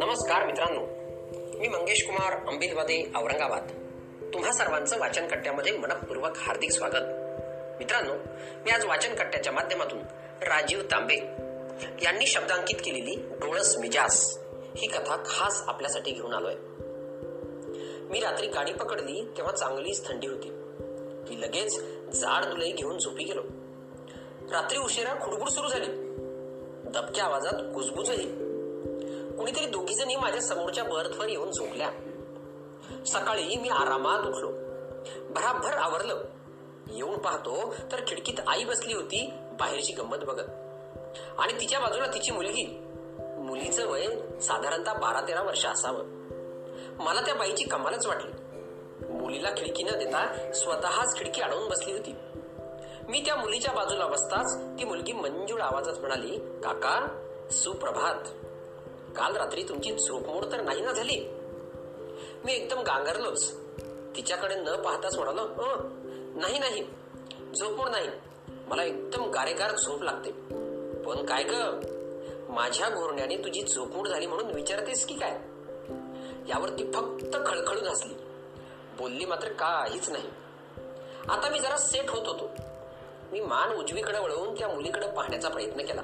नमस्कार मित्रांनो मी मंगेश कुमार अंबिलवादे औरंगाबाद. तुम्हा सर्वांचं वाचन कट्ट्यामध्ये मनपूर्वक हार्दिक स्वागत. मित्रांनो मी आज वाचन कट्ट्याच्या माध्यमातून राजीव तांबे यांनी शब्दांकित केलेली डोळस मिजास ही कथा खास आपल्यासाठी घेऊन आलोय. मी रात्री गाडी पकडली तेव्हा चांगलीच थंडी होती. मी लगेच जाड दुलई घेऊन झोपी गेलो. रात्री उशिरा खुडबुड सुरू झाली. दबक्या आवाजात कुजबुजही. कुणीतरी दोघी जणी माझ्या समोरच्या बर्थवर येऊन झोपल्या. सकाळी मी आरामात उठलो. भराभर आवरलं. येऊन पाहतो तर खिडकीत आई बसली होती बाहेरची गंमत बघत. आणि तिच्या बाजूला तिची मुलगी. मुलीचं वय साधारणतः बारा तेरा वर्ष असावं. मला त्या बाईची कमालच वाटली. मुलीला खिडकी न देता स्वतःच खिडकी अडवून बसली होती. मी त्या मुलीच्या बाजूला बसताच ती मुलगी मंजूळ आवाजात म्हणाली काका सुप्रभात. काल रात्री तुमची झोपमोड तर नाही ना झाली? मी एकदम गांगरलोच. तिच्याकडे न पाहताच म्हणालो नाही नाही. झोपमोड नाही. मला एकदम गारेगार झोप लागते. पण काय ग? माझ्या घोरण्याने तुझी झोपमोड झाली म्हणून विचारतेस की काय? यावर ती फक्त खळखळून हसली. बोलली मात्र काहीच नाही. आता मी जरा सेट होत होतो. मी मान उजवीकडे वळवून त्या मुलीकडे पाहण्याचा प्रयत्न केला.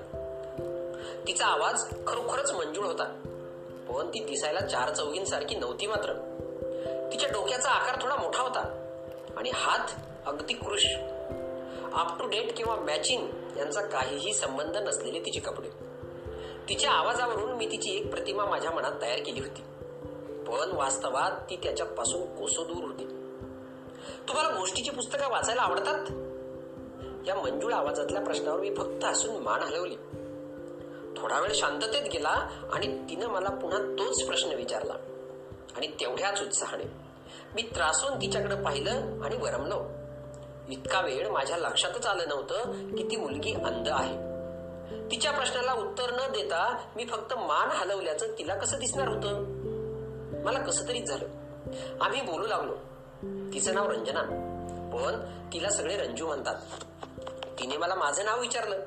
तिचा आवाज खरोखरच मंजूळ होता पण ती दिसायला चार चौघींसारखी नव्हती मात्र. तिच्या डोक्याचा आकार थोडा मोठा होता आणि हात अगदी कृष अप टू डेट किंवा मॅचिंग यांचा काहीही संबंध नसलेले तिचे कपडे. तिच्या आवाजावरून मी तिची एक प्रतिमा माझ्या मनात तयार केली होती पण वास्तवात ती त्याच्यापासून कोसो दूर होती. तुम्हाला गोष्टीची पुस्तकं वाचायला आवडतात? या मंजूळ आवाजातल्या प्रश्नावर मी फक्त हसून मान हलवली. थोडा वेळ शांततेत गेला आणि तिनं मला पुन्हा तोच प्रश्न विचारला. आणि तेवढ्याच उत्साहाने. मी त्रासून तिच्याकडे पाहिलं आणि वरमलो. इतका वेळ माझ्या लक्षातच आलं नव्हतं की ती मुलगी अंध आहे. तिच्या प्रश्नाला उत्तर न देता मी फक्त मान हलवल्याचं तिला कसं दिसणार होतं? मला कसं तरी झालं. आम्ही बोलू लागलो. तिचं नाव रंजना. पण तिला सगळे रंजू म्हणतात. तिने मला माझं नाव विचारलं.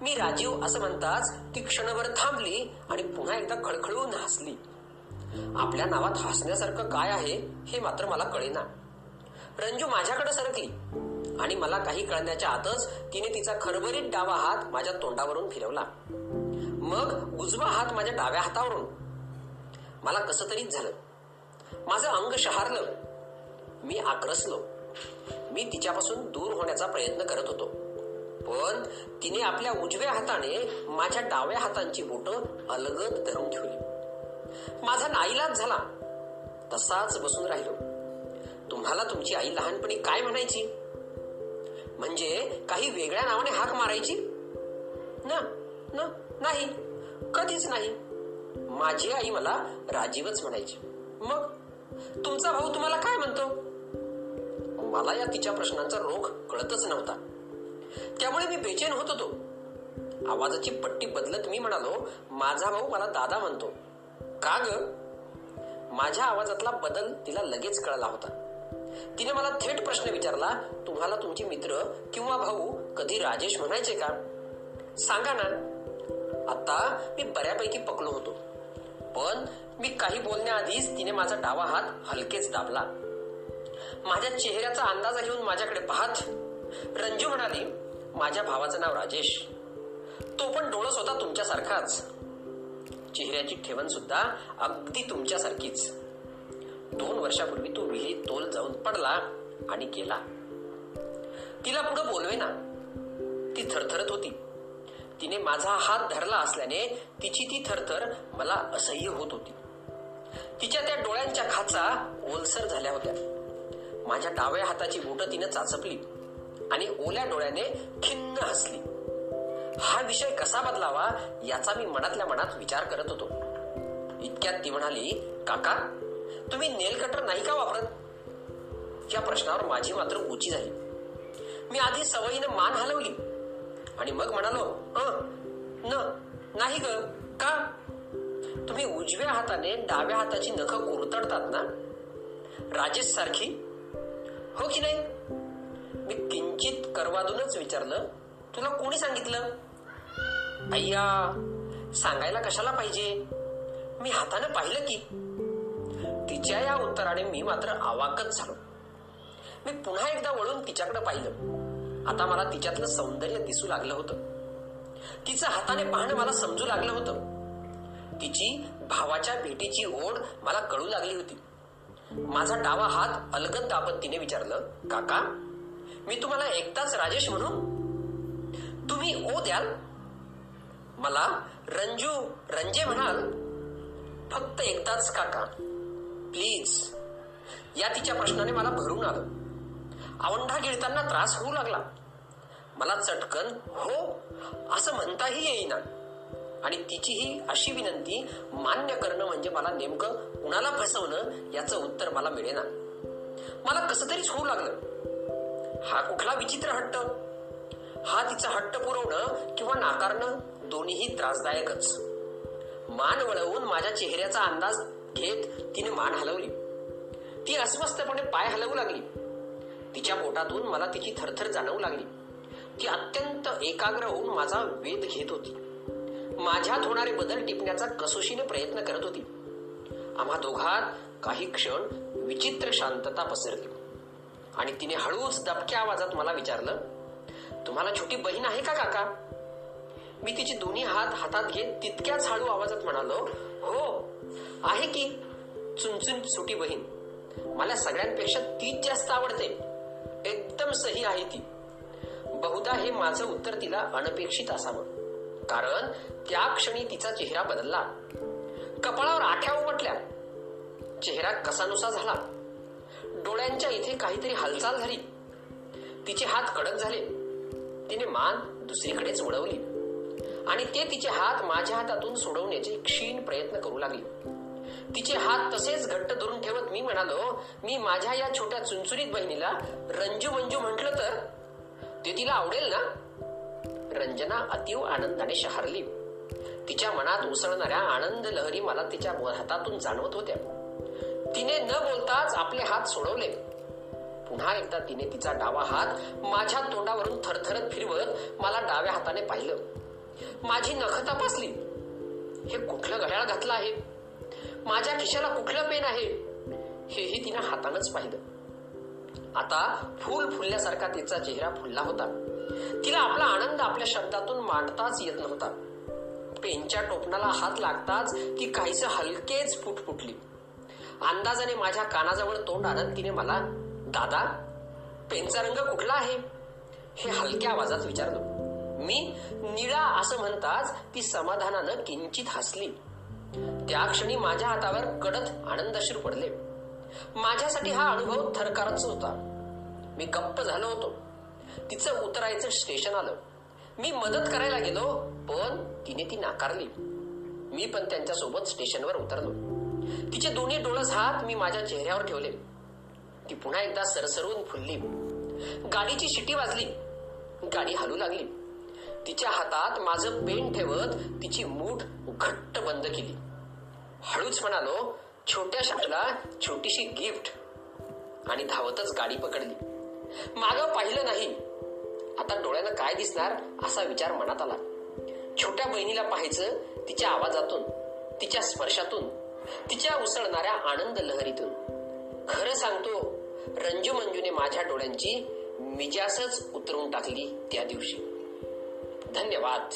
मी राजीव असं म्हणताच ती क्षणभर थांबली आणि पुन्हा एकदा खळखळून हसली. आपल्या नावात हसण्यासारखं काय आहे हे मात्र मला कळेना. रंजू माझ्याकडे सरकली आणि मला काही कळण्याच्या आतच तिने तिचा खरबरीत डावा हात माझ्या तोंडावरून फिरवला. मग उजवा हात माझ्या डाव्या हातावरून. मला कसं तरीच झालं. माझं अंग शहारलं. मी आक्रसलो. मी तिच्यापासून दूर होण्याचा प्रयत्न करत होतो. पण तिने आपल्या उजव्या हाताने माझ्या डाव्या हातांची बोट अलगद धरून ठेवली. माझा नाईलाज झाला. तसाच बसून राहिलो. तुम्हाला तुमची आई लहानपणी काय म्हणायची? म्हणजे काही वेगळ्या नावाने हाक मारायची? ना न नाही. कधीच नाही. माझी आई मला राजीवच म्हणायची. मग तुमचा भाऊ तुम्हाला काय म्हणतो? मला या तिच्या प्रश्नांचा रोख कळतच नव्हता. त्यामुळे मी बेचैन होत होतो. आवाजाची पट्टी बदलत मी म्हणालो माझा भाऊ मला दादा म्हणतो. का ग? माझ्या आवाजातला बदल तिला लगेच कळला होता. तिने मला थेट प्रश्न विचारला तुम्हाला तुमचे मित्र किंवा भाऊ कधी राजेश म्हणायचे का? सांगा ना. आता मी बऱ्यापैकी पकलो होतो. पण मी काही बोलण्याआधीच तिने माझा डावा हात हलकेच दाबला. माझ्या चेहऱ्याचा अंदाज घेऊन माझ्याकडे पाहत रंजू म्हणाली माझ्या भावाचं नाव राजेश. तो पण डोळस होता तुमच्यासारखाच. चेहऱ्याची ठेवण सुद्धा अगदी तुमच्यासारखीच. दोन वर्षापूर्वी तो विहिरीत तोल जाऊन पडला आणि गेला. तिला पुढे बोलवे ना ती थरथरत होती. तिने माझा हात धरला असल्याने तिची ती थरथर मला असह्य होत होती. तिच्या त्या डोळ्यांच्या खाचा ओलसर झाल्या होत्या. माझ्या डाव्या हाताची बोट तिनं चाचपली. आणि ओल्या डोळ्याने खिन्न हसली. हा विषय कसा बदलावा याचा मी मनातल्या मनात विचार करत होतो. इतक्यात ती म्हणाली काका तुम्ही नेल कटर नाही का वापरत? या प्रश्नावर माझी मात्र उची झाली. मी आधी सवयीनं मान हलवली. आणि मग म्हणालो "अं, न नाही ग का? तुम्ही उजव्या हाताने डाव्या हाताची नख कुरतडतात ना? राजेश सारखी? हो की नाही? मी किंचित करवादूनच विचारलं तुला कोणी सांगितलं? अय्या सांगायला कशाला पाहिजे? मी हाताने पाहिलं की. तिच्या या उत्तराने मी मात्र आवाकच झालो. मी पुन्हा एकदा वळून तिच्याकडे पाहिलं. आता मला तिच्यातलं सौंदर्य दिसू लागलं होतं. तिचं हाताने पाहणं मला समजू लागलं होतं. तिची भावाच्या भेटीची ओढ मला कळू लागली होती. माझा डावा हात अलगद दाबत तिने विचारलं काका मी तुम्हाला एकदाच राजेश म्हणू? तुम्ही ओ द्याल? मला रंजू रंजे म्हणाल फक्त एकदाच काका. प्लीज या तिच्या प्रश्नाने मला भरून आलं. आवंढा गिळताना त्रास होऊ लागला. मला चटकन हो असं म्हणताही येईना. आणि तिची ही अशी विनंती मान्य करणं म्हणजे मला नेमकं कुणाला फसवणं याचं उत्तर मला मिळेना. मला कसं तरीच होऊ लागलं. हा कुठला विचित्र हट्ट? हा तिचा हट्ट पुरवणं किंवा नाकारणं दोन्हीही त्रासदायकच. मान वळवून माझ्या चेहऱ्याचा अंदाज घेत तिने मान हलवली. ती अस्वस्थपणे पाय हलवू लागली. तिच्या पोटातून मला तिची थरथर जाणवू लागली. ती अत्यंत एकाग्र होऊन माझा वेध घेत होती. माझ्यात होणारे बदल टिपण्याचा कसोशीने प्रयत्न करत होती. आम्हा दोघात काही क्षण विचित्र शांतता पसरली. आणि तिने हळूच दबक्या आवाजात मला विचारलं तुम्हाला छोटी बहीण आहे का काका? मी तिचे दोन्ही हात हातात घेत तितक्याच हळू आवाजात म्हणालो हो आहे की चुनचुन छोटी बहीण. मला सगळ्यांपेक्षा तीच जास्त आवडते. एकदम सही आहे ती. बहुधा हे माझं उत्तर तिला अनपेक्षित असावं. कारण त्या क्षणी तिचा चेहरा बदलला. कपाळावर आठ्या उमटल्या. चेहरा कसानुसा झाला. डोळ्यांच्या इथे काहीतरी हालचाल झाली. तिचे हात कडक झाले. तिने मान दुसरीकडेच वळवली आणि ते तिचे हात माझ्या हातातून सोडवण्याचे क्षीण प्रयत्न करू लागले. तिचे हात तसेच घट्ट धरून ठेवत मी म्हणालो मी माझ्या या छोट्या चुनचुरीत बहिणीला रंजू मंजू म्हटलं तर? ते तिला आवडेल ना? रंजना अतीव आनंदाने शहारली. तिच्या मनात उसळणाऱ्या आनंद लहरी मला तिच्या हातातून जाणवत होत्या. तिने न बोलताच आपले हात सोडवले. पुन्हा एकदा तिने तिचा डावा हात माझ्या तोंडावरून थरथरत फिरवत मला डाव्या हाताने पाहिलं. माझी नख तपासली. हे कुठलं घड्याळ घातलं आहे? माझ्या खिशाला कुठलं पेन आहे? हेही तिनं हातानच पाहिलं. आता फुल फुलल्यासारखा तिचा चेहरा फुलला होता. तिला आपला आनंद आपल्या शब्दातून मांडताच येत नव्हता. पेनच्या टोपणाला हात लागताच ती काहीस हलकेच फुट फुटली अंदाजाने माझ्या कानाजवळ तोंड आणत तिने मला दादा पेनचा रंग कुठला आहे? हे हलक्या आवाजात विचारलो. मी निळा असं म्हणताच ती समाधानानं किंचित हसली. त्या क्षणी माझ्या हातावर कडत आनंदाशीर पडले. माझ्यासाठी हा अनुभव थरकारच होता. मी गप्प झालो होतो. तिचं उतरायचं स्टेशन आलं. मी मदत करायला गेलो पण तिने ती नाकारली. मी पण त्यांच्यासोबत स्टेशनवर उतरलो. तिचे दोन्ही डोळस हात मी माझ्या चेहऱ्यावर ठेवले. ती पुन्हा एकदा सरसरून फुलली. गाडीची शिटी वाजली. गाडी हलू लागली. तिच्या हातात माझं पेन ठेवत तिची मूठ घट्ट बंद केली. हळूच म्हणालो छोट्या शाळेला छोटीशी गिफ्ट. आणि धावतच गाडी पकडली. माग पाहिलं नाही. आता डोळ्यानं काय दिसणार असा विचार मनात आला. छोट्या बहिणीला पाहायचं तिच्या आवाजातून तिच्या स्पर्शातून. तिच्या उसळणाऱ्या आनंद लहरीतून. खरं सांगतो रंजू मंजूने माझ्या डोळ्यांची मिजासच उतरून टाकली त्या दिवशी. धन्यवाद.